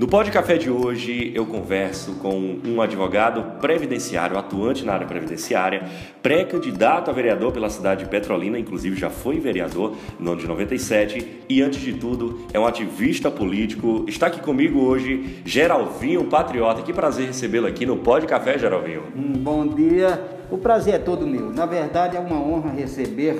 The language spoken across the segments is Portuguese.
No Pod Café de hoje eu converso com um advogado previdenciário, atuante na área previdenciária, pré-candidato a vereador pela cidade de Petrolina, inclusive já foi vereador no ano de 97 e antes de tudo é um ativista político. Está aqui comigo hoje Geralvinho Patriota. Que prazer recebê-lo aqui no Pod Café, Geralvinho. Um bom dia. O prazer é todo meu. Na verdade é uma honra receber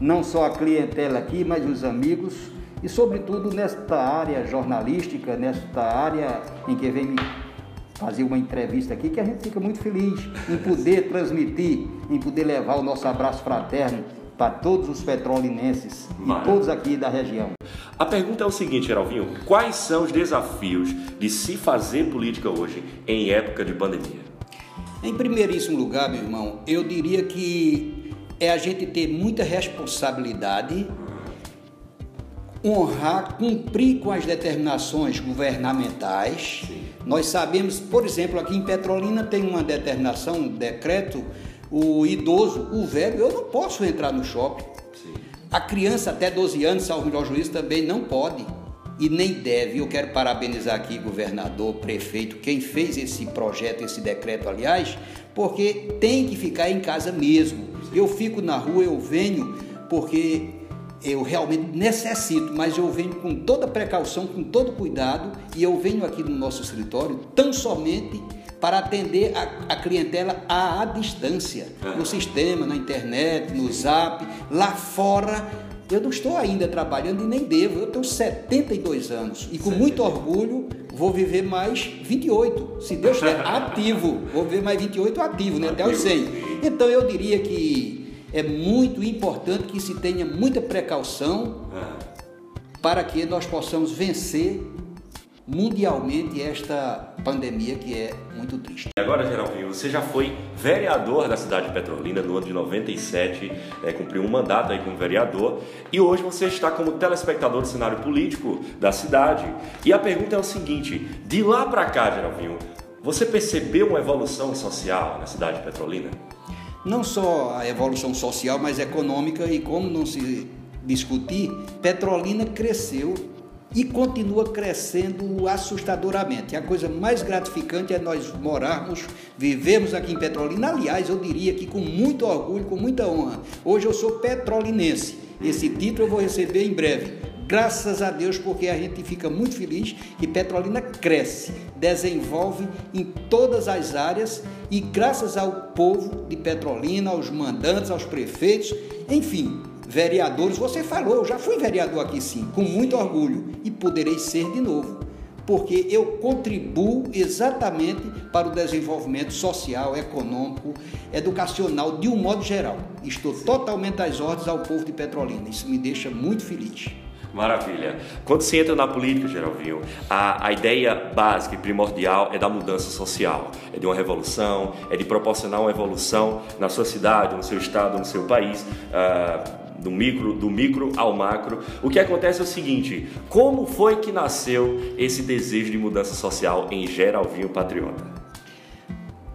não só a clientela aqui, mas os amigos e, sobretudo, nesta área jornalística, nesta área em que vem me fazer uma entrevista aqui, que a gente fica muito feliz em poder transmitir, em poder levar o nosso abraço fraterno para todos os petrolinenses e todos aqui da região. A pergunta é o seguinte, Geralvinho: quais são os desafios de se fazer política hoje em época de pandemia? Em primeiríssimo lugar, meu irmão, eu diria que é a gente ter muita responsabilidade honrar, cumprir com as determinações governamentais. Sim. Nós sabemos, por exemplo, aqui em Petrolina tem uma determinação, um decreto, o idoso, o velho, eu não posso entrar no shopping. Sim. A criança até 12 anos, salvo melhor juiz, também não pode e nem deve. Eu quero parabenizar aqui governador, prefeito, quem fez esse projeto, esse decreto, aliás, porque tem que ficar em casa mesmo. Eu fico na rua, eu venho porque eu realmente necessito, mas eu venho com toda precaução, com todo cuidado, e eu venho aqui no nosso escritório tão somente para atender a, a clientela à, à distância, no sistema, na internet, no zap, lá fora. Eu não estou ainda trabalhando e nem devo. Eu tenho 72 anos e com muito orgulho vou viver mais 28, se Deus quiser, ativo. Vou viver mais 28 ativo, né? Até os 100. Então eu diria que é muito importante que se tenha muita precaução para que nós possamos vencer mundialmente esta pandemia que é muito triste. Agora, Geralvinho, você já foi vereador da cidade de Petrolina no ano de 97, é, cumpriu um mandato aí como vereador e hoje você está como telespectador do cenário político da cidade. E a pergunta é o seguinte: de lá para cá, Geralvinho, você percebeu uma evolução social na cidade de Petrolina? Não só a evolução social, mas econômica e como não se discutir, Petrolina cresceu e continua crescendo assustadoramente. A coisa mais gratificante é nós morarmos, vivermos aqui em Petrolina. Aliás, eu diria que com muito orgulho, com muita honra. Hoje eu sou petrolinense. Esse título eu vou receber em breve. Graças a Deus, porque a gente fica muito feliz que Petrolina cresce, desenvolve em todas as áreas e graças ao povo de Petrolina, aos mandantes, aos prefeitos, enfim, vereadores. Você falou, eu já fui vereador aqui sim, com muito orgulho e poderei ser de novo, porque eu contribuo exatamente para o desenvolvimento social, econômico, educacional de um modo geral. Estou totalmente às ordens ao povo de Petrolina. Isso me deixa muito feliz. Maravilha. Quando se entra na política, Geralvinho, a, a ideia básica e primordial é da mudança social, é de uma revolução, é de proporcionar uma evolução na sua cidade, no seu estado, no seu país. Uh, do micro, do micro ao macro. O que acontece é o seguinte: como foi que nasceu esse desejo de mudança social em Geralvinho Patriota?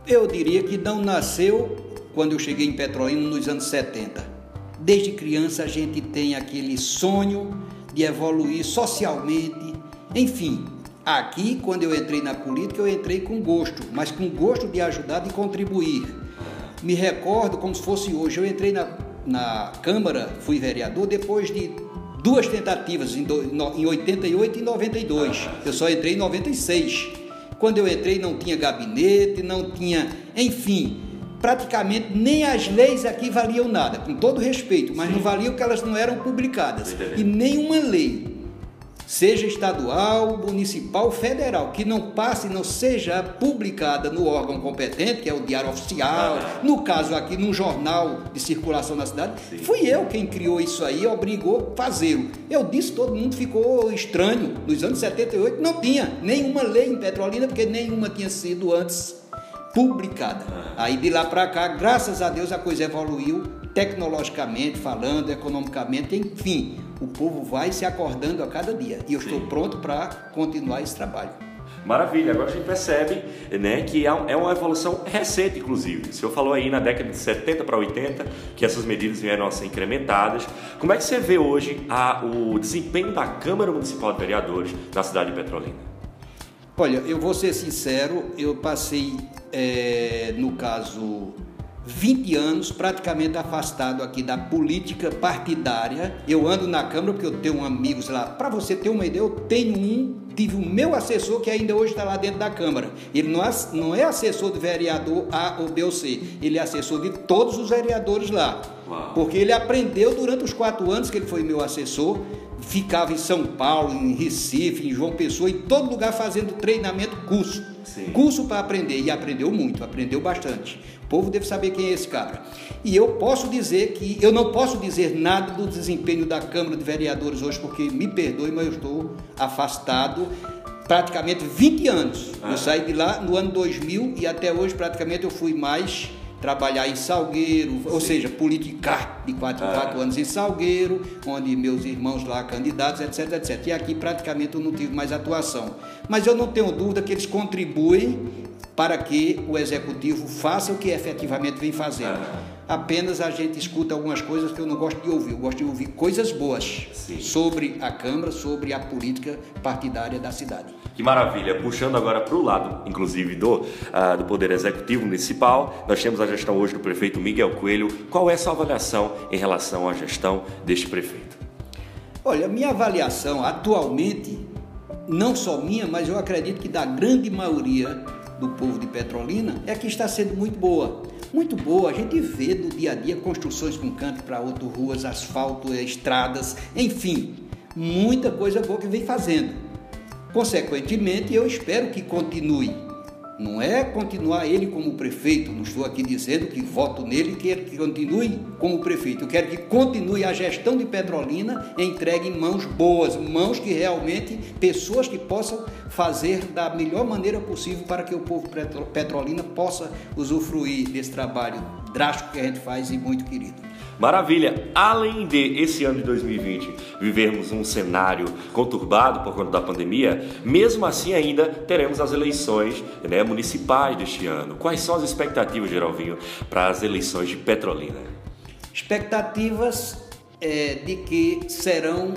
Eu diria que não nasceu quando eu cheguei em Petrolina nos anos 70. Desde criança a gente tem aquele sonho de evoluir socialmente, enfim. Aqui, quando eu entrei na política, eu entrei com gosto, mas com gosto de ajudar, de contribuir. Me recordo como se fosse hoje, eu entrei na, na Câmara, fui vereador, depois de duas tentativas, em, do, em 88 e 92. Eu só entrei em 96. Quando eu entrei não tinha gabinete, não tinha, enfim, praticamente nem as leis aqui valiam nada, com todo respeito, mas Sim. não valiam que elas não eram publicadas. E nenhuma lei, seja estadual, municipal, federal, que não passe, não seja publicada no órgão competente, que é o Diário Oficial, ah, no caso aqui, num jornal de circulação na cidade, Sim. fui eu quem criou isso aí, obrigou a fazê-lo. Eu disse, todo mundo ficou estranho. Nos anos 78 não tinha nenhuma lei em Petrolina, porque nenhuma tinha sido antes publicada. Aí de lá para cá, graças a Deus, a coisa evoluiu tecnologicamente falando, economicamente, enfim, o povo vai se acordando a cada dia. E eu Sim. estou pronto para continuar esse trabalho. Maravilha, agora a gente percebe né, que é, é uma evolução recente, inclusive. O senhor falou aí na década de 70 para 80 que essas medidas vieram a ser incrementadas. Como é que você vê hoje a, o desempenho da Câmara Municipal de Vereadores na cidade de Petrolina? Olha, eu vou ser sincero, eu passei, é, no caso, 20 anos praticamente afastado aqui da política partidária. Eu ando na Câmara porque eu tenho amigos lá. Para você ter uma ideia, eu tenho um, tive o meu assessor que ainda hoje está lá dentro da Câmara. Ele não é, não é assessor do vereador A ou B ou C, ele é assessor de todos os vereadores lá. Porque ele aprendeu durante os quatro anos que ele foi meu assessor ficava em São Paulo, em Recife, em João Pessoa, em todo lugar fazendo treinamento, curso. Sim. Curso para aprender. E aprendeu muito, aprendeu bastante. O povo deve saber quem é esse cara. E eu posso dizer que, eu não posso dizer nada do desempenho da Câmara de Vereadores hoje, porque me perdoe, mas eu estou afastado praticamente 20 anos. Ah. Eu saí de lá no ano 2000 e até hoje praticamente eu fui mais trabalhar em Salgueiro, ou seja, politicar de quatro em quatro ah. anos em Salgueiro, onde meus irmãos lá candidatos, etc, etc. E aqui praticamente eu não tive mais atuação. Mas eu não tenho dúvida que eles contribuem para que o executivo faça o que efetivamente vem fazendo. Ah apenas a gente escuta algumas coisas que eu não gosto de ouvir. Eu gosto de ouvir coisas boas Sim. sobre a Câmara, sobre a política partidária da cidade. Que maravilha! Puxando agora para o lado, inclusive, do, uh, do Poder Executivo Municipal, nós temos a gestão hoje do prefeito Miguel Coelho. Qual é a sua avaliação em relação à gestão deste prefeito? Olha, minha avaliação atualmente, não só minha, mas eu acredito que da grande maioria do povo de Petrolina, é que está sendo muito boa muito boa. A gente vê no dia a dia construções com canto para outro, ruas, asfalto, estradas, enfim, muita coisa boa que vem fazendo. Consequentemente, eu espero que continue não é continuar ele como prefeito, não estou aqui dizendo que voto nele e quero que continue como prefeito. Eu quero que continue a gestão de Petrolina entregue em mãos boas, mãos que realmente, pessoas que possam fazer da melhor maneira possível para que o povo Petrolina possa usufruir desse trabalho drástico que a gente faz e muito querido. Maravilha! Além de esse ano de 2020 vivermos um cenário conturbado por conta da pandemia, mesmo assim ainda teremos as eleições né, municipais deste ano. Quais são as expectativas, Geralvinho, para as eleições de Petrolina? Expectativas é, de que serão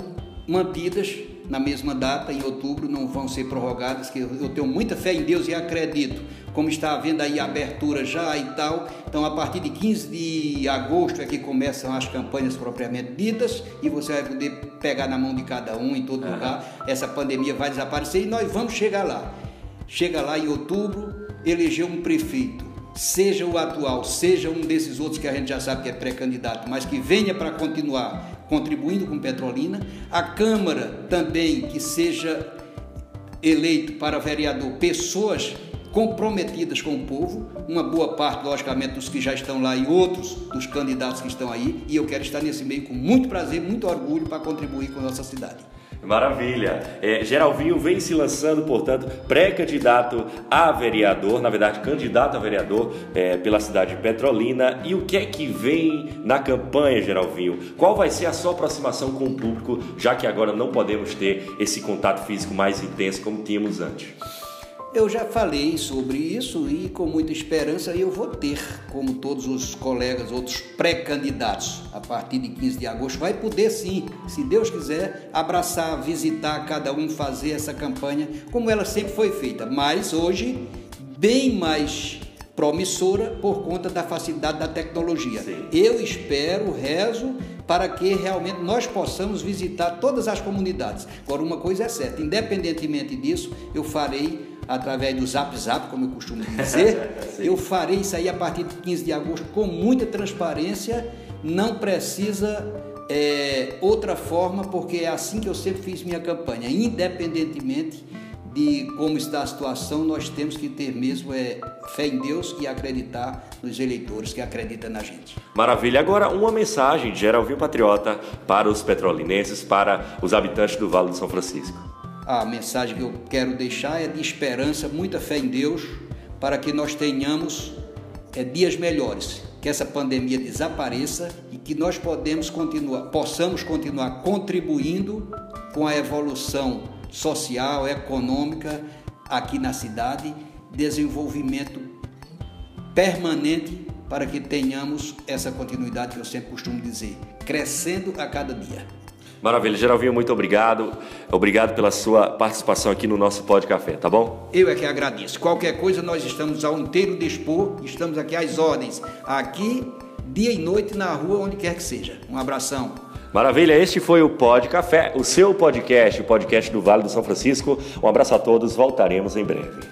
mantidas na mesma data, em outubro, não vão ser prorrogadas, que eu tenho muita fé em Deus e acredito como está havendo aí a abertura já e tal. Então, a partir de 15 de agosto é que começam as campanhas propriamente ditas e você vai poder pegar na mão de cada um em todo uhum. lugar. Essa pandemia vai desaparecer e nós vamos chegar lá. Chega lá em outubro, eleger um prefeito, seja o atual, seja um desses outros que a gente já sabe que é pré-candidato, mas que venha para continuar contribuindo com Petrolina. A Câmara também que seja eleito para vereador pessoas comprometidas com o povo, uma boa parte, logicamente, dos que já estão lá e outros dos candidatos que estão aí, e eu quero estar nesse meio com muito prazer, muito orgulho para contribuir com a nossa cidade. Maravilha! É, Geralvinho vem se lançando, portanto, pré-candidato a vereador, na verdade, candidato a vereador é, pela cidade de Petrolina. E o que é que vem na campanha, Geralvinho? Qual vai ser a sua aproximação com o público, já que agora não podemos ter esse contato físico mais intenso como tínhamos antes? Eu já falei sobre isso e com muita esperança eu vou ter, como todos os colegas, outros pré-candidatos, a partir de 15 de agosto, vai poder sim, se Deus quiser, abraçar, visitar cada um, fazer essa campanha como ela sempre foi feita, mas hoje bem mais promissora por conta da facilidade da tecnologia. Sim. Eu espero, rezo para que realmente nós possamos visitar todas as comunidades. Agora, uma coisa é certa, independentemente disso, eu farei através do Zap Zap, como eu costumo dizer. eu farei isso aí a partir de 15 de agosto com muita transparência. Não precisa é, outra forma, porque é assim que eu sempre fiz minha campanha, independentemente de como está a situação, nós temos que ter mesmo é, fé em Deus e acreditar nos eleitores que acreditam na gente. Maravilha. Agora, uma mensagem de Geralvinho Patriota para os petrolinenses, para os habitantes do Vale do São Francisco a mensagem que eu quero deixar é de esperança, muita fé em Deus, para que nós tenhamos é, dias melhores, que essa pandemia desapareça e que nós podemos continuar, possamos continuar contribuindo com a evolução social, econômica aqui na cidade, desenvolvimento permanente para que tenhamos essa continuidade que eu sempre costumo dizer, crescendo a cada dia. Maravilha, Geralvinho, muito obrigado. Obrigado pela sua participação aqui no nosso Pod Café, tá bom? Eu é que agradeço. Qualquer coisa, nós estamos ao inteiro dispor, estamos aqui às ordens, aqui, dia e noite, na rua, onde quer que seja. Um abração. Maravilha, este foi o Pod Café, o seu podcast, o podcast do Vale do São Francisco. Um abraço a todos, voltaremos em breve.